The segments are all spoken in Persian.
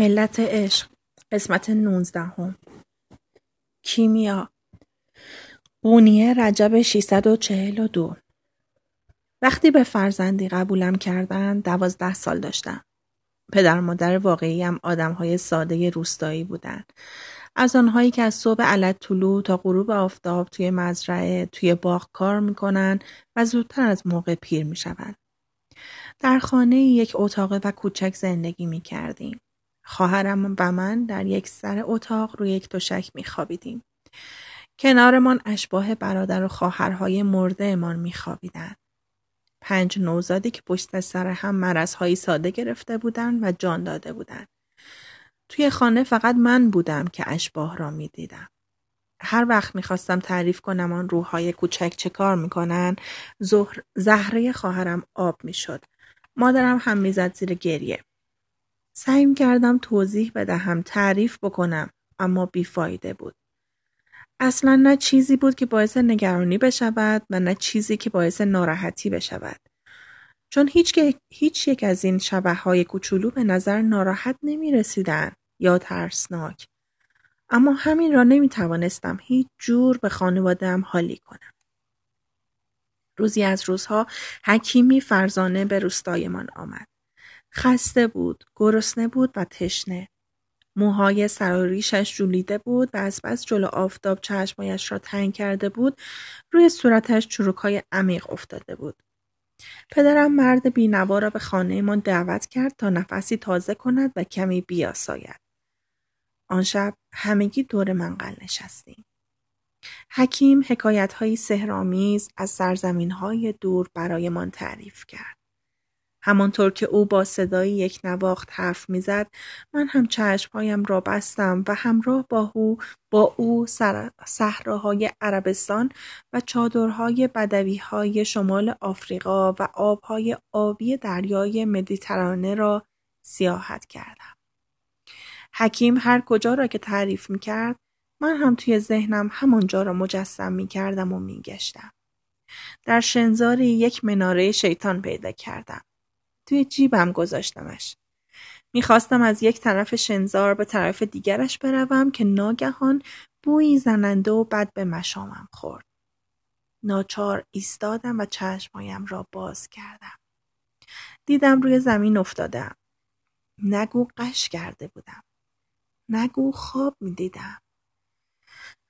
ملت عشق قسمت نوزدهم کیمیا قونیه رجب 642 وقتی به فرزندی قبولم کردن دوازده سال داشتم. پدر مادر واقعیم آدم های ساده روستایی بودن. از آنهایی که از صبح علت طلوع تا غروب آفتاب توی مزرعه توی باغ کار می‌کنن و زودتر از موقع پیر می‌شوند. در خانه یک اتاقه و کوچک زندگی می کردیم. خواهرم و من در یک سر اتاق روی یک تشک می خوابیدیم. کنارمان اشباه برادر و خواهرهای مردهمان می خوابیدن. پنج نوزادی که پشت سر هم مرزهایی ساده گرفته بودند و جان داده بودند. توی خانه فقط من بودم که اشباه را می دیدم. هر وقت می‌خواستم تعریف کنم آن روحهای کوچک چه کار می‌کنن زهره خواهرم آب می‌شد مادرم هم می‌زد زیر گریه سعی کردم توضیح بدهم تعریف بکنم اما بیفایده بود. اصلا نه چیزی بود که باعث نگرانی بشود و نه چیزی که باعث ناراحتی بشود. چون هیچ, هیچ یک از این شبه های کوچولو به نظر ناراحت نمی رسیدن یا ترسناک. اما همین را نمی توانستم هیچ جور به خانوادم حالی کنم. روزی از روزها حکیمی فرزانه به روستایمان آمد. خسته بود، گرسنه بود و تشنه. موهای سراریشش جولیده بود و از بس جلو آفتاب چشمایش را تنگ کرده بود روی صورتش چروکهای عمیق افتاده بود. پدرم مرد بینوا را به خانهمان دعوت کرد تا نفسی تازه کند و کمی بیاساید. آن شب همگی دور منقل نشستیم. حکیم حکایتهایی سهرامیز از سرزمینهای دور برایمان تعریف کرد. همانطور که او با صدایی یک نواخت حرف می‌زد من هم چشمهایم را بستم و همراه با او با او صحراهای عربستان و چادرهای بدویهای شمال آفریقا و آبهای آبی دریای مدیترانه را سیاحت کردم. حکیم هر کجا را که تعریف می کرد من هم توی ذهنم همانجا را مجسم می کردم و می گشتم. در شنزاری یک مناره شیطان پیدا کردم. توی جیبم گذاشتمش. می‌خواستم از یک طرف شنزار به طرف دیگرش بروم که ناگهان بویی زننده و بد به مشامم خورد. ناچار ایستادم و چشمایم را باز کردم. دیدم روی زمین افتادم. نگو قش کرده بودم. نگو خواب می دیدم.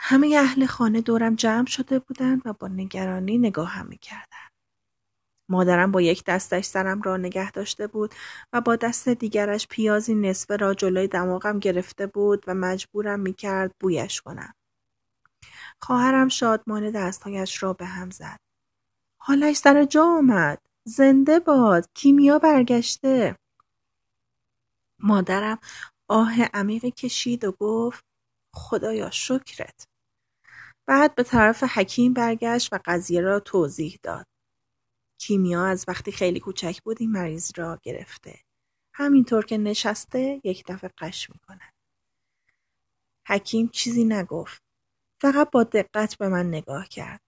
همه اهل خانه دورم جمع شده بودند و با نگرانی نگاهم می‌کردند. مادرم با یک دستش سرم را نگه داشته بود و با دست دیگرش پیازی نصفه را جلوی دماغم گرفته بود و مجبورم می‌کرد بویش کنم. خواهرم شادمانه دستهایش را به هم زد. حالش سر جا آمد. زنده باد. کیمیا برگشته. مادرم آه عمیقی کشید و گفت خدایا شکرت. بعد به طرف حکیم برگشت و قضیه را توضیح داد. کیمیا از وقتی خیلی کوچک بود این مریض را گرفته. همینطور که نشسته یک دفعه قش می‌کنه. حکیم چیزی نگفت. فقط با دقت به من نگاه کرد.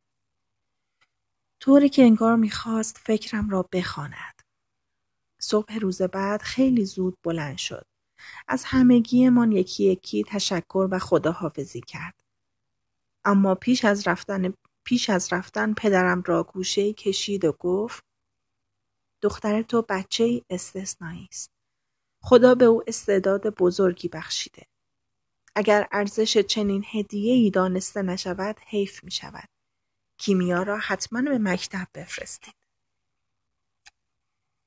طوری که انگار می‌خواست فکرم را بخواند. صبح روز بعد خیلی زود بلند شد. از همگیمان یکی یکی تشکر و خداحافظی کرد. اما پیش از رفتن پیش از رفتن پدرم را گوشه کشید و گفت دختر تو بچه استثنایی است. خدا به او استعداد بزرگی بخشیده. اگر ارزش چنین هدیه ای دانسته نشود حیف می شود. کیمیا را حتما به مکتب بفرستید.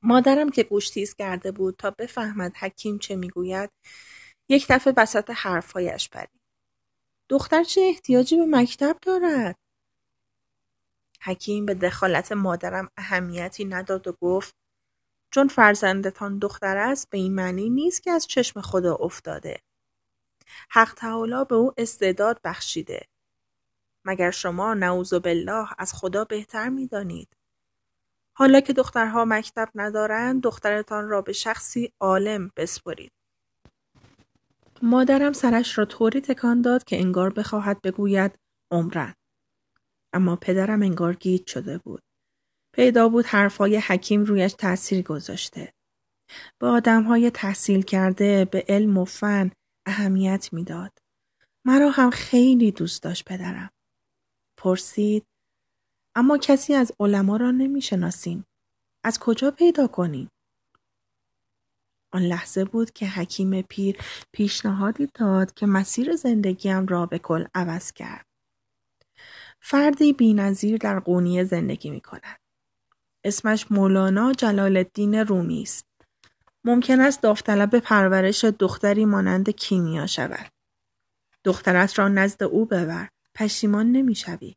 مادرم که گوش تیز کرده بود تا بفهمد حکیم چه می‌گوید یک دفعه وسط حرفهایش پرید دختر چه احتیاجی به مکتب دارد حکیم به دخالت مادرم اهمیتی نداد و گفت چون فرزندتان دختر است به این معنی نیست که از چشم خدا افتاده حق تعالی به او استعداد بخشیده مگر شما نعوذ بالله از خدا بهتر می‌دانید حالا که دخترها مکتب ندارند دخترتان را به شخصی عالم بسپرید. مادرم سرش را طوری تکان داد که انگار بخواهد بگوید عمرن. اما پدرم انگار گیج شده بود. پیدا بود حرفای حکیم رویش تاثیر گذاشته. به های تحصیل کرده به علم و فن اهمیت می‌داد. مرا هم خیلی دوست داشت پدرم. پرسید اما کسی از علما را نمی‌شناسیم. از کجا پیدا کنیم؟ آن لحظه بود که حکیم پیر پیشنهادی داد که مسیر زندگیم را به کل عوض کرد. فردی بینظیر در قونیه زندگی می کند. اسمش مولانا جلال الدین رومی است. ممکن است داوطلب پرورش دختری مانند کیمیا شود. دخترت را نزد او ببر. پشیمان نمی‌شوی.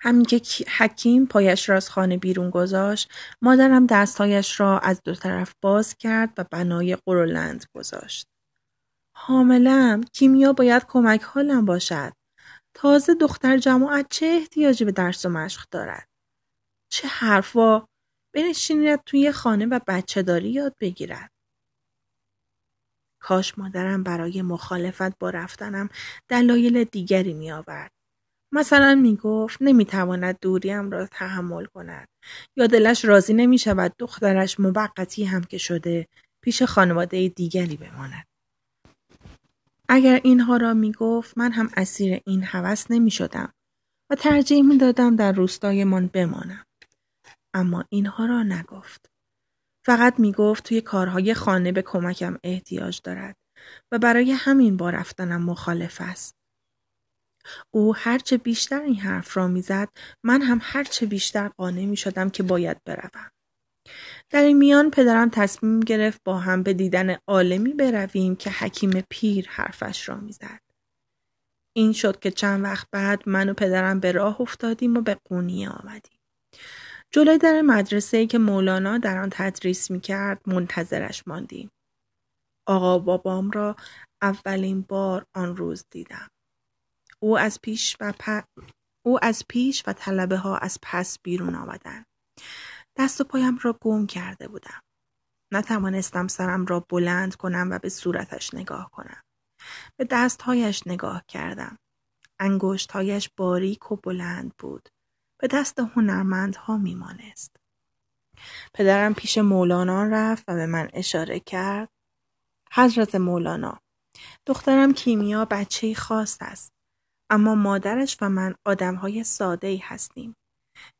همین که حکیم پایش را از خانه بیرون گذاشت مادرم دستهایش را از دو طرف باز کرد و بنای قرولند گذاشت حاملم کیمیا باید کمک حالم باشد تازه دختر جماعت چه احتیاجی به درس و مشق دارد چه حرفا بنشیند توی خانه و بچه داری یاد بگیرد کاش مادرم برای مخالفت با رفتنم دلایل دیگری می آورد. مثلا می گفت نمی تواند دوریم را تحمل کند یا دلش راضی نمی شود دخترش موقتی هم که شده پیش خانواده دیگری بماند. اگر اینها را می گفت من هم اسیر این هوس نمی شدم و ترجیح می دادم در روستایمان بمانم. اما اینها را نگفت. فقط می گفت توی کارهای خانه به کمکم احتیاج دارد و برای همین با رفتنم مخالف است. او هرچه بیشتر این حرف را می‌زد من هم هرچه بیشتر قانع می شدم که باید بروم. در این میان پدرم تصمیم گرفت با هم به دیدن عالمی برویم که حکیم پیر حرفش را می‌زد. این شد که چند وقت بعد من و پدرم به راه افتادیم و به قونیه آمدیم. جلوی در مدرسه ای که مولانا در آن تدریس می کرد منتظرش ماندیم. آقا بابام را اولین بار آن روز دیدم. او از پیش و او از پیش و طلبه ها از پس بیرون آمدند. دست و پایم را گم کرده بودم. نتوانستم سرم را بلند کنم و به صورتش نگاه کنم. به دستهایش نگاه کردم. انگشتهایش باریک و بلند بود. به دست هنرمندها میمانست. پدرم پیش مولانا رفت و به من اشاره کرد. حضرت مولانا دخترم کیمیا بچه خاص است. اما مادرش و من آدمهای ساده ای هستیم.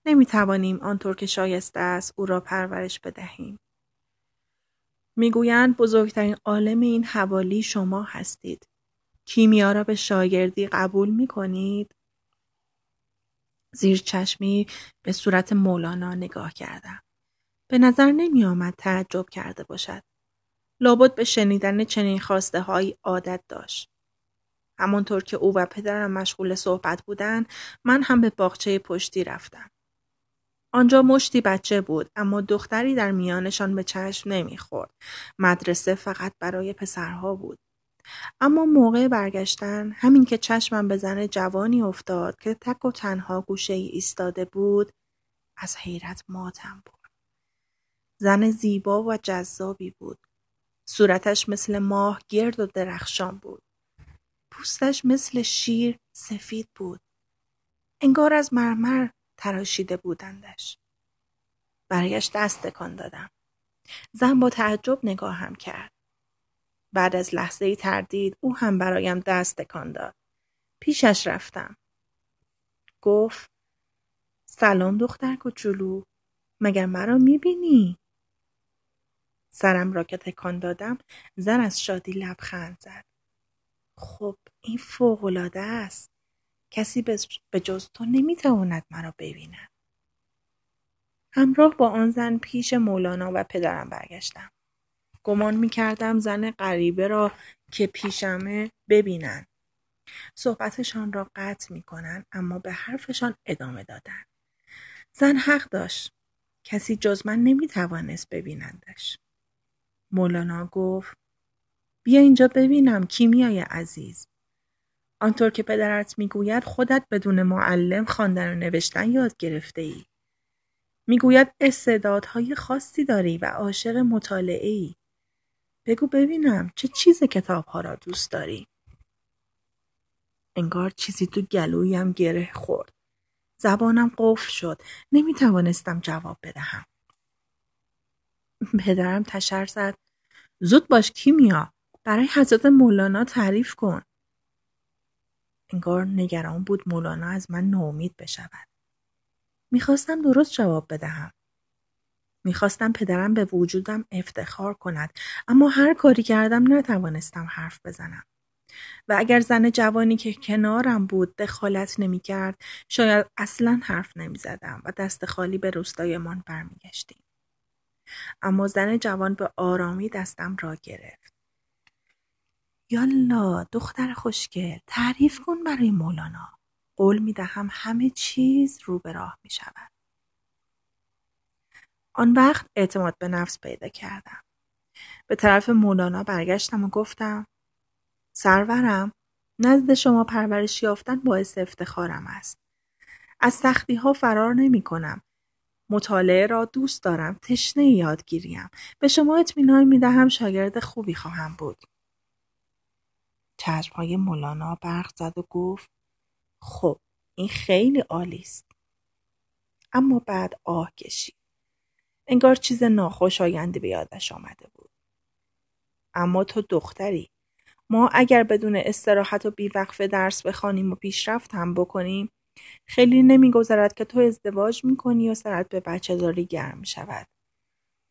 نمی توانیم آنطور که شایسته است او را پرورش بدهیم. می‌گویند بزرگترین عالم این حوالی شما هستید. کیمیا را به شاگردی قبول می کنید؟ زیر چشمی به صورت مولانا نگاه کردم. به نظر نمی آمد تعجب کرده باشد. لابد به شنیدن چنین خواسته های عادت داشت. همانطور که او و پدرم مشغول صحبت بودند من هم به باغچه پشتی رفتم. آنجا مشتی بچه بود اما دختری در میانشان به چشم نمی‌خورد. مدرسه فقط برای پسرها بود. اما موقع برگشتن همین که چشمم به زن جوانی افتاد که تک و تنها گوشه ای ایستاده بود از حیرت ماتم بود زن زیبا و جذابی بود. صورتش مثل ماه گرد و درخشان بود. پوستش مثل شیر سفید بود. انگار از مرمر تراشیده بودندش. برایش دست تکان دادم. زن با تعجب نگاهم کرد. بعد از لحظه ای تردید او هم برایم دست تکان داد. پیشش رفتم. گفت سلام دختر کوچولو مگر مرا می‌بینی؟ سرم را که تکان دادم زن از شادی لبخند زد. خب این فوقالعاده است. کسی به جز تو نمی‌تواند مرا ببیند. همراه با آن زن پیش مولانا و پدرم برگشتم. گمان می‌کردم زن غریبه را که پیشمه ببینند صحبتشان را قطع می‌کنند اما به حرفشان ادامه دادن. زن حق داشت. کسی جز من نمی‌توانست ببینندش مولانا گفت بیا اینجا ببینم کیمیای عزیز آنطور که پدرت می‌گوید خودت بدون معلم خواندن و نوشتن یاد گرفته ای. می‌گوید استعدادهای خاصی داری و عاشق مطالعه ای. بگو ببینم چه چیز کتابها را دوست داری؟ انگار چیزی تو گلویم گره خورد. زبانم قفل شد. نمی توانستم جواب بدهم. پدرم تشر زد زود باش کیمیا برای حضرت مولانا تعریف کن. انگار نگران بود مولانا از من ناامید بشود. می‌خواستم درست جواب بدهم. می‌خواستم پدرم به وجودم افتخار کند اما هر کاری کردم نتوانستم حرف بزنم. و اگر زن جوانی که کنارم بود دخالت نمی‌کرد شاید اصلا حرف نمی‌زدم و دست خالی به روستایمان برمیگشتیم. اما زن جوان به آرامی دستم را گرفت. یالا دختر خوشگل تعریف کن برای مولانا قول می دهم همه چیز رو به راه می شود. آن وقت اعتماد به نفس پیدا کردم. به طرف مولانا برگشتم و گفتم سرورم نزد شما پرورش یافتن باعث افتخارم است. از سختی ها فرار نمی کنم. مطالعه را دوست دارم. تشنه یادگیریم. به شما اطمینان می دهم شاگرد خوبی خواهم بود. های مولانا برق زد و گفت خب این خیلی عالی است. اما بعد آه کشید. انگار چیز ناخوشایندی به یادش آمده بود. اما تو دختری ما اگر بدون استراحت و بیوقفه درس بخوانیم و پیشرفت هم بکنیم خیلی نمیگذرد که تو ازدواج می‌کنی و سرت به بچه داری گرم شود.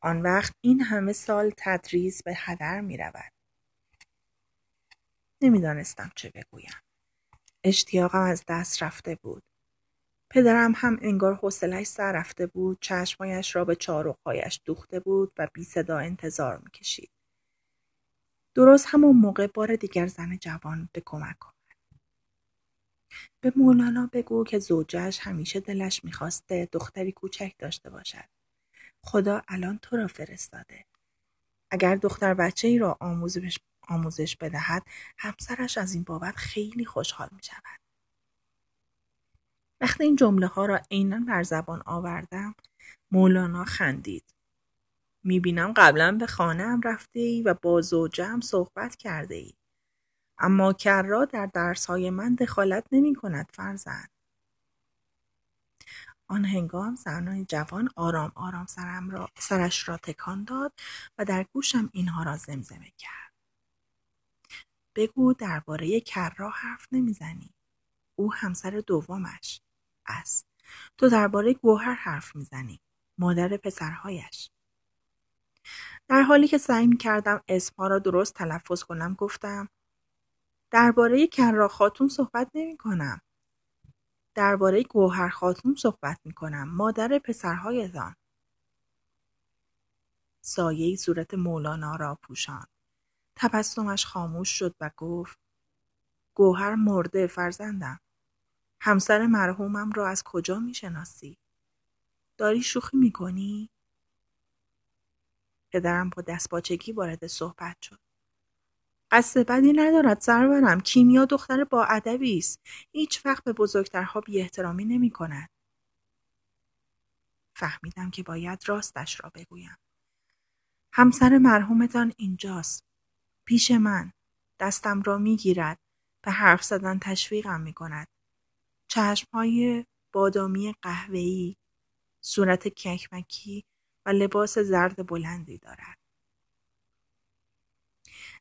آن وقت این همه سال تدریس به هدر می رود. نمی‌دانستم چه بگویم. اشتیاقم از دست رفته بود. پدرم هم انگار حوصلش سر رفته بود چشمایش را به چاروخایش دوخته بود و بی صدا انتظار می‌کشید درست همون موقع بار دیگر زن جوان به کمک آمد به مولانا بگو که زوجش همیشه دلش می‌خواسته دختری کوچک داشته باشد خدا الان تو را فرستاده اگر دختر بچه ای را آموزش, آموزش بدهد همسرش از این بابت خیلی خوشحال می شود. وقتی این جمله ها را عینا بر زبان آوردم مولانا خندید. می‌بینم قبلا به خانه هم رفته ای و با زوجم صحبت کرده ای. اما کرا در درس های من دخالت نمی کند فرزند. آن هنگام زنان جوان آرام آرام سرم را سرش را تکان داد و در گوشم اینها را زمزمه کرد. بگو درباره کرا حرف نمی‌زنی. او همسر دومش. است. تو درباره گوهر حرف می‌زنی. مادر پسرهایش. در حالی که سعی کردم اسمها را درست تلفظ کنم گفتم درباره کرا خاتون صحبت نمی کنم. درباره گوهر خاتون صحبت می کنم. مادر پسرهایتان. سایه صورت مولانا را پوشاند. تبسمش خاموش شد و گفت گوهر مرده فرزندم. همسر مرحومم را از کجا می‌شناسی؟ داری شوخی می‌کنی؟ پدرم با دستپاچگی وارد صحبت شد. قصد بدی ندارد سرورم کیمیا دختر با ادبی است هیچ وقت به بزرگترها بی احترامی نمی کند. فهمیدم که باید راستش را بگویم. همسر مرحومتان اینجاست. پیش من. دستم را می گیرد. به حرف زدن تشویقم می کند. چشمهای بادامی قهوه‌ای، صورت ککمکی و لباس زرد بلندی دارد.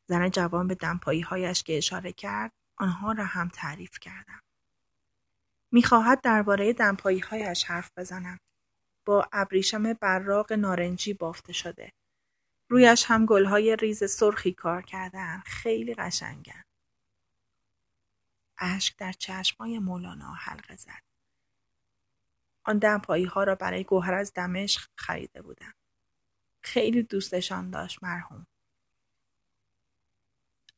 زن جوان به دمپایی هایش که اشاره کرد آنها را هم تعریف کردم. می‌خواهد درباره دمپایی هایش حرف بزنم. با ابریشم براق نارنجی بافته شده. رویش هم گلهای ریز سرخی کار کردن. خیلی قشنگن. اشک در چشمای مولانا حلقه زد. آن دمپایی ها را برای گوهر از دمشق خریده بودم. خیلی دوستشان داشت مرحوم.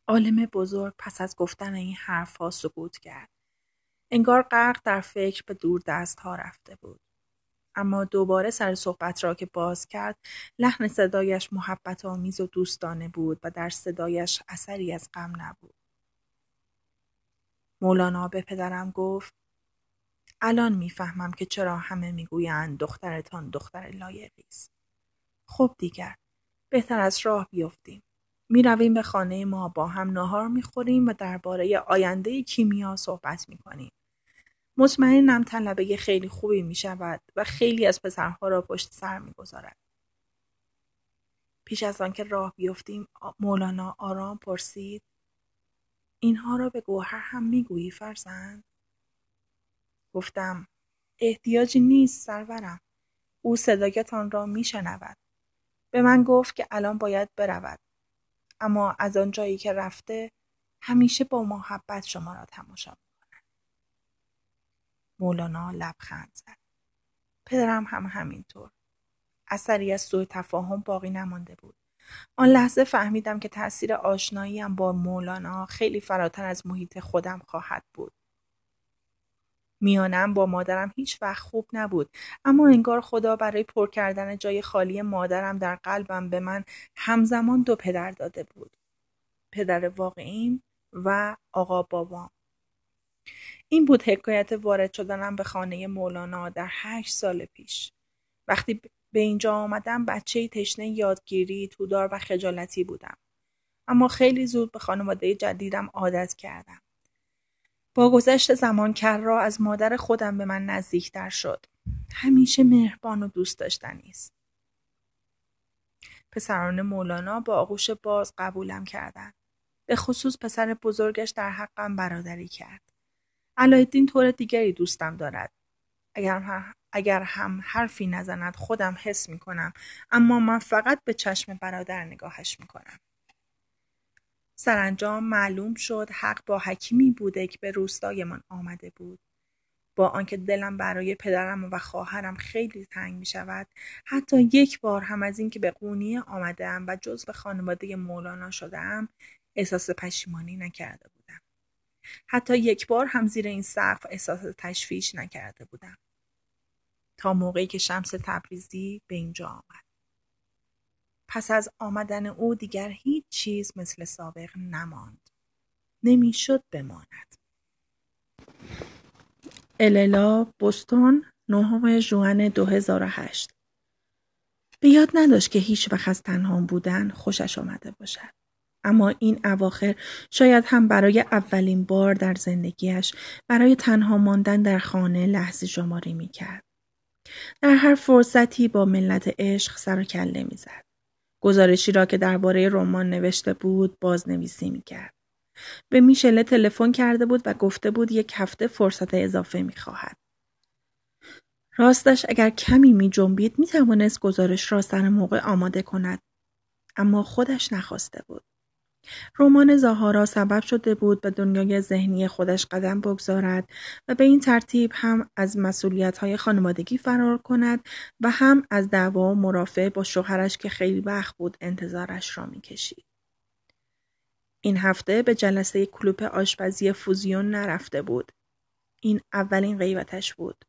عالم بزرگ پس از گفتن این حرفها سکوت کرد. انگار غرق در فکر به دور دست ها رفته بود. اما دوباره سر صحبت را که باز کرد لحن صدایش محبت آمیز و دوستانه بود و در صدایش اثری از غم نبود. مولانا به پدرم گفت الان می‌فهمم که چرا همه می‌گویند دخترتان دختر لایقی است. خب دیگر بهتر از راه بیفتیم. می رویم به خانه ما با هم ناهار می خوریم و درباره آینده کیمیا صحبت می کنیم. مطمئنم طلبه خیلی خوبی می شود و خیلی از پسرها را پشت سر می گذارد. پیش از آنکه راه بیفتیم مولانا آرام پرسید اینها را به گوهر هم می‌گویی فرزند؟ گفتم احتیاجی نیست سرورم. او صدایتان را میشنود. به من گفت که الان باید برود. اما از آن جایی که رفته همیشه با محبت شما را تماشا مولانا لبخند زد. پدرم هم همینطور. اثری از سوء تفاهم باقی نمانده بود. آن لحظه فهمیدم که تاثیر آشناییم با مولانا خیلی فراتر از محیط خودم خواهد بود. میانم با مادرم هیچ وقت خوب نبود اما انگار خدا برای پر کردن جای خالی مادرم در قلبم به من همزمان دو پدر داده بود. پدر واقعیم و آقا بابام. این بود حکایت وارد شدنم به خانه مولانا در هشت سال پیش وقتی به اینجا آمدم بچه تشنه یادگیری تودار و خجالتی بودم اما خیلی زود به خانواده جدیدم عادت کردم با گذشت زمان کر را از مادر خودم به من نزدیکتر شد. همیشه مهربان و دوست داشتنی است. پسران مولانا با آغوش باز قبولم کردند. به خصوص پسر بزرگش در حقم برادری کرد. علایالدین طور دیگری دوستم دارد. اگر هم, اگر هم حرفی نزند خودم حس می کنم اما من فقط به چشم برادر نگاهش می کنم. سرانجام معلوم شد حق با حکیمی بوده که به روستایمان آمده بود. با آنکه دلم برای پدرم و خواهرم خیلی تنگ می شود حتی یک بار هم از اینکه به قونیه آمدم و جز به خانواده مولانا شدم احساس پشیمانی نکرده بودم. حتی یک بار هم زیر این سقف احساس تشویش نکرده بودم. تا موقعی که شمس تبریزی به اینجا آمد. پس از آمدن او دیگر هیچ چیز مثل سابق نماند. نمی‌شد بماند. اللا بوستون نهم ژوئن 2008 به یاد نداشت که هیچ وقت از تنها بودن خوشش آمده باشد. اما این اواخر شاید هم برای اولین بار در زندگیش برای تنها ماندن در خانه لحظه شماری می کرد. در هر فرصتی با ملت عشق سر و کله می زد. گزارشی را که درباره رمان نوشته بود بازنویسی می‌کرد به میشله تلفن کرده بود و گفته بود یک هفته فرصت اضافه می‌خواهد راستش اگر کمی می جنبید می توانست گزارش را سر موقع آماده کند. اما خودش نخواسته بود. رمان زاهارا سبب شده بود به دنیای ذهنی خودش قدم بگذارد و به این ترتیب هم از های خانوادگی فرار کند و هم از دعوا و مرافع با شوهرش که خیلی وقت بود انتظارش را می‌کشید. این هفته به جلسه کلوپ آشپزی فوزیون نرفته بود. این اولین غیبتش بود.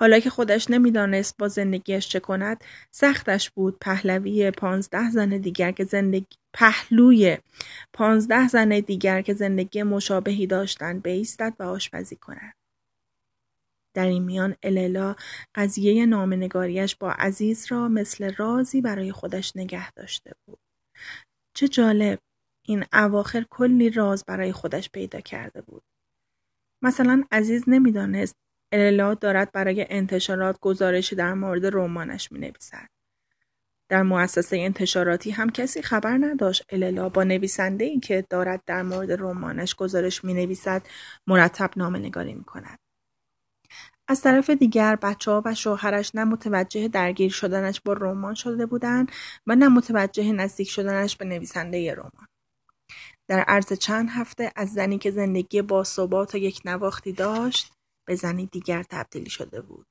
حالا که خودش نمی‌دانست با زندگیش چه کند سختش بود. پهلوی پانزده زن دیگر که زندگی پهلوی پانزده زن دیگر که زندگی مشابهی داشتند بیستد و آشپزی کند در این میان اللا قضیه نامنگاریش با عزیز را مثل رازی برای خودش نگه داشته بود. چه جالب این اواخر کلی راز برای خودش پیدا کرده بود. مثلا عزیز نمی‌دانست اللا دارد برای انتشارات گزارشی در مورد رمانش می نویسد. در مؤسسه انتشاراتی هم کسی خبر نداشت اللا با نویسنده ای که دارد در مورد رمانش گزارش می نویسد مرتب نامه نگاری می کند. از طرف دیگر بچه ها و شوهرش نه متوجه درگیر شدنش با رمان شده بودند و نه متوجه نزدیک شدنش به نویسنده رمان. در عرض چند هفته از زنی که زندگی با ثبات و یک نواختی داشت به زنی دیگر تبدیل شده بود.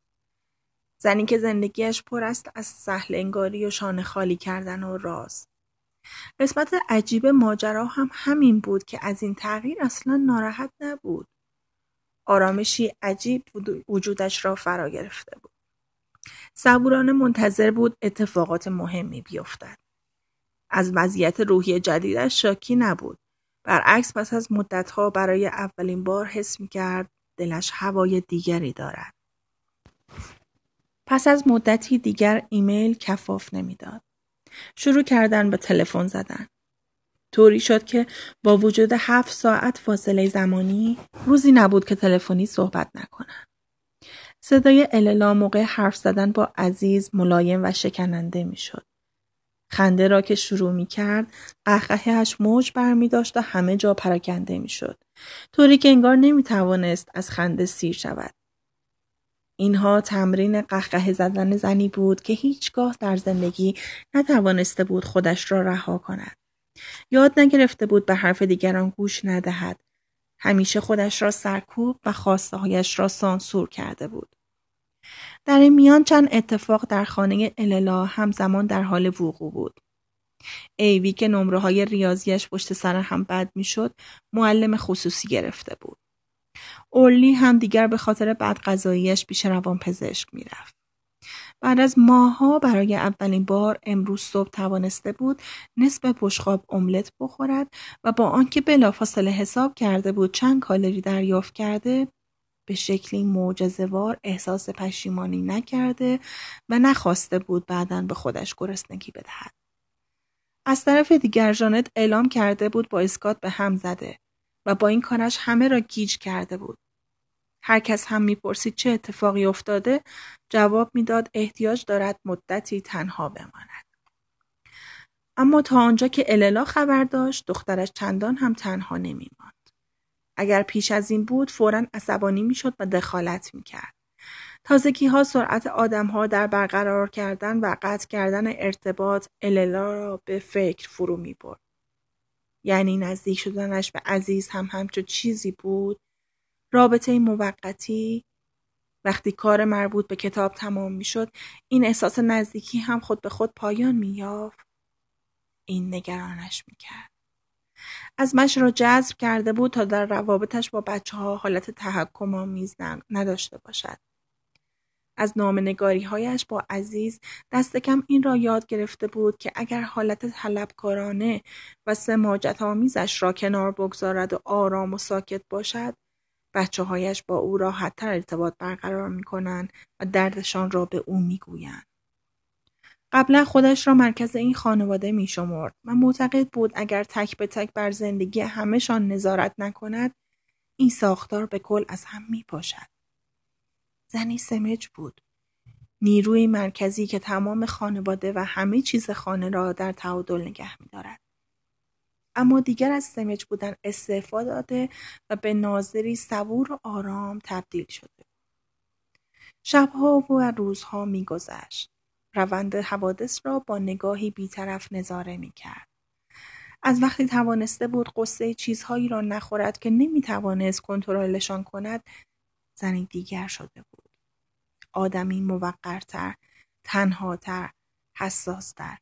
زنی که زندگیش پر است از سهل انگاری و شانه خالی کردن و راز. قسمت عجیب ماجرا هم همین بود که از این تغییر اصلا ناراحت نبود. آرامشی عجیب وجودش را فرا گرفته بود. صبورانه منتظر بود اتفاقات مهمی بیفتد. از وضعیت روحی جدیدش شاکی نبود. برعکس پس از مدتها برای اولین بار حس می کرد دلش هوای دیگری دارد. پس از مدتی دیگر ایمیل کفاف نمی‌داد. شروع کردن به تلفن زدن. طوری شد که با وجود هفت ساعت فاصله زمانی روزی نبود که تلفنی صحبت نکنن. صدای اللا موقع حرف زدن با عزیز ملایم و شکننده می‌شد. خنده را که شروع می کرد قهقهش موج برمی داشت و همه جا پراکنده می شد. طوری که انگار نمی توانست از خنده سیر شود. اینها تمرین قهقه زدن زنی بود که هیچگاه در زندگی نتوانسته بود خودش را رها کند. یاد نگرفته بود به حرف دیگران گوش ندهد. همیشه خودش را سرکوب و خواسته هایش را سانسور کرده بود. در این میان چند اتفاق در خانه اللا همزمان در حال وقوع بود. ایوی که نمره های ریاضیش پشت سر هم بد می‌شد معلم خصوصی گرفته بود. اورلی هم دیگر به خاطر بدغذاییش پیش روان پزشک می‌رفت. بعد از ماهها برای اولین بار امروز صبح توانسته بود نصف بشقاب املت بخورد و با آنکه بلافاصله حساب کرده بود چند کالری دریافت کرده به شکلی معجزهوار احساس پشیمانی نکرده و نخواسته بود بعدا به خودش گرسنگی بدهد. از طرف دیگر جانت اعلام کرده بود با اسکات به هم زده و با این کارش همه را گیج کرده بود. هر کس هم می‌پرسید چه اتفاقی افتاده جواب می‌داد احتیاج دارد مدتی تنها بماند. اما تا آنجا که اللا خبر داشت دخترش چندان هم تنها نمیماند. اگر پیش از این بود فورا عصبانی می‌شد و دخالت می‌کرد. تازگی ها سرعت آدم ها در برقرار کردن و قطع کردن ارتباط اللا را به فکر فرو می برد. یعنی نزدیک شدنش به عزیز هم همچو چیزی بود رابطه موقتی وقتی کار مربوط به کتاب تمام می‌شد این احساس نزدیکی هم خود به خود پایان مییافت این نگرانش می‌کرد از مش را جذب کرده بود تا در روابطش با بچه ها حالت تحکم آمیز نداشته باشد از هایش با عزیز دست کم این را یاد گرفته بود که اگر حالت طلبکارانه و سماجت آمیزش را کنار بگذارد و آرام و ساکت باشد بچه هایش با او راحتتر ارتباط برقرار می کنند و دردشان را به او می گویند. قبلا خودش را مرکز این خانواده می شمرد و معتقد بود اگر تک به تک بر زندگی همهشان نظارت نکند این ساختار به کل از هم می پاشد. زنی سمج بود. نیروی مرکزی که تمام خانواده و همه چیز خانه را در تعادل نگه می دارد. اما دیگر از سمج بودن استعفا داده و به ناظری صبور و آرام تبدیل شده. شبها و روزها میگذشت. روند حوادث را با نگاهی بیطرف نظاره می کرد. از وقتی توانسته بود قصه چیزهایی را نخورد که نمی توانست کنترلشان کند زنی دیگر شده بود. آدمی موقرتر، تنهاتر، حساستر.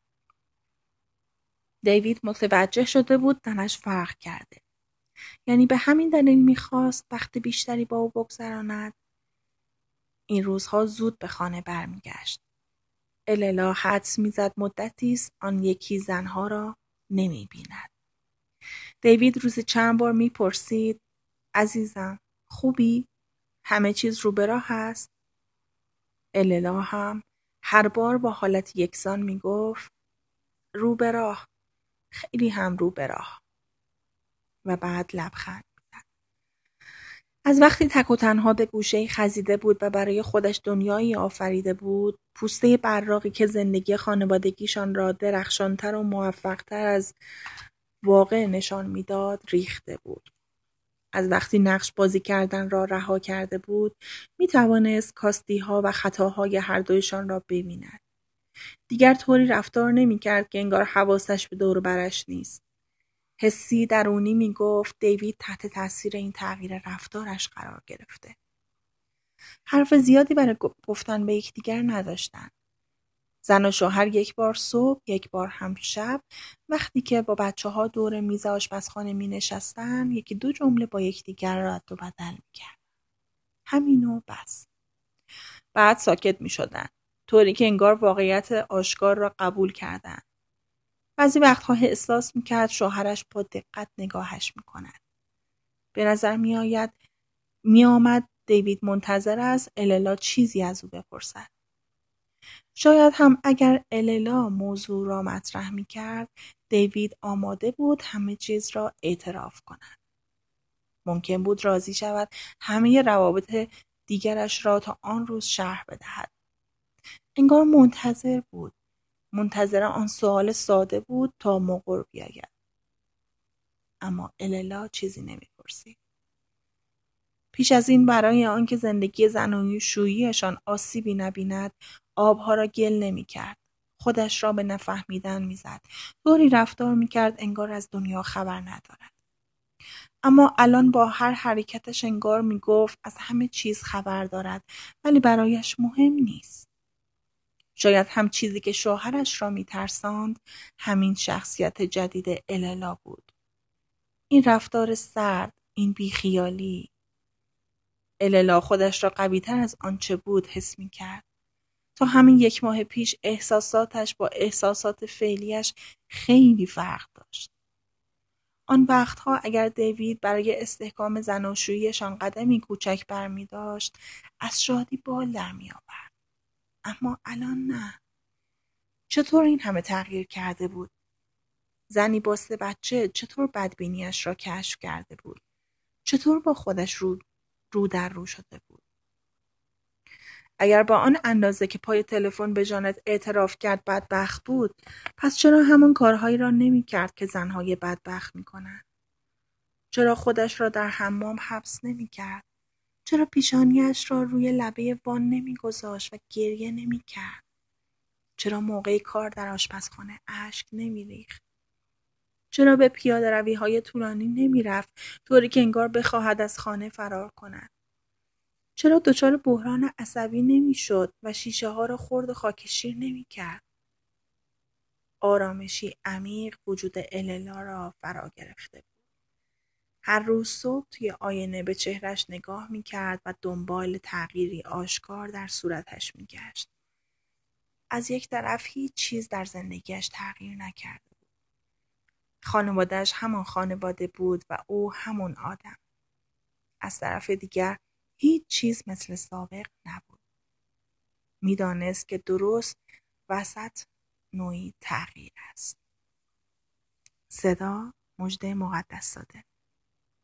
دیوید متوجه شده بود تنش فرق کرده. یعنی به همین دلیل می‌خواست وقت بیشتری با او بگذراند. این روزها زود به خانه برمیگشت. اللا حدس می‌زد مدتی است آن یکی زنها را نمی‌بیند. دیوید روز چند بار می‌پرسید عزیزم خوبی؟ همه چیز رو به راه هست؟ اللا هم هر بار با حالت یکسان می‌گفت رو به راه خیلی هم رو به راه و بعد لبخند از وقتی تک و تنها به گوشه خزیده بود و برای خودش دنیایی آفریده بود پوسته براقی که زندگی خانوادگیشان را درخشانتر و موفقتر از واقع نشان می‌داد ریخته بود از وقتی نقش بازی کردن را رها کرده بود می توانست کاستی ها و خطاهای هر دویشان را ببیند دیگر طوری رفتار نمی‌کرد که انگار حواسش به دور برش نیست. حسی درونی می‌گفت دیوید تحت تاثیر این تغییر رفتارش قرار گرفته. حرف زیادی برای گفتن به یکدیگر نداشتند. زن و شوهر یک بار صبح یک بار هم شب وقتی که با بچه ها دور میز آشپزخانه می نشستن یکی دو جمله با یکدیگر رد و بدل می کرد. همین و بس. بعد ساکت می شدن. طوری که انگار واقعیت آشکار را قبول کردند. بعضی وقتها احساس می‌کرد شوهرش با دقت نگاهش می‌کند. به نظر میآید میآمد دیوید منتظر است اللا چیزی از او بپرسد. شاید هم اگر اللا موضوع را مطرح می کرد دیوید آماده بود همه چیز را اعتراف کند. ممکن بود راضی شود همه روابط دیگرش را تا آن روز شرح بدهد. انگار منتظر بود. منتظر آن سوال ساده بود تا مقر بیاید. اما اللا چیزی نمی‌پرسید. پیش از این برای آنکه زندگی زنوی شوییشان آسیبی نبیند آبها را گل نمی‌کرد. خودش را به نفهمیدن می‌زد. طوری رفتار می‌کرد انگار از دنیا خبر ندارد. اما الان با هر حرکتش انگار می‌گفت از همه چیز خبر دارد ولی برایش مهم نیست. شاید هم چیزی که شوهرش را میترساند همین شخصیت جدید اللا بود این رفتار سرد این بیخیالی اللا خودش را قویتر از آنچه بود حس می کرد. تا همین یک ماه پیش احساساتش با احساسات فعلیش خیلی فرق داشت. آن وقتها اگر دیوید برای استحکام زناشوییشان قدمی کوچک برمی داشت از شادی بال در می آورد. اما الان نه. چطور این همه تغییر کرده بود؟ زنی با سه بچه چطور بدبینیش را کشف کرده بود؟ چطور با خودش رو, رو در رو شده بود؟ اگر با آن اندازه که پای تلفن به جانت اعتراف کرد بدبخت بود پس چرا همان کارهایی را نمی کرد که زنهای بدبخت می کنند؟ چرا خودش را در حمام حبس نمی کرد؟ چرا پیشانیش را روی لبه وان نمی گذاشت و گریه نمی کرد؟ چرا موقع کار در آشپزخانه اشک نمی ریخت؟ چرا به پیاده روی های طولانی نمی رفت طوری که انگار بخواهد از خانه فرار کند؟ چرا دچار بحران عصبی نمی‌شد و شیشه ها را خرد و خاکشیر نمی کرد؟ آرامشی عمیق وجود اللا را فرا گرفته بود. هر روز صبح توی آینه به چهرش نگاه می کرد و دنبال تغییری آشکار در صورتش می گشت. از یک طرف هیچ چیز در زندگیش تغییر نکرده بود. خانوادهش همان خانواده بود و او همون آدم. از طرف دیگر هیچ چیز مثل سابق نبود. می‌دانست که درست وسط نوعی تغییر است. صدا مجده مقدس داده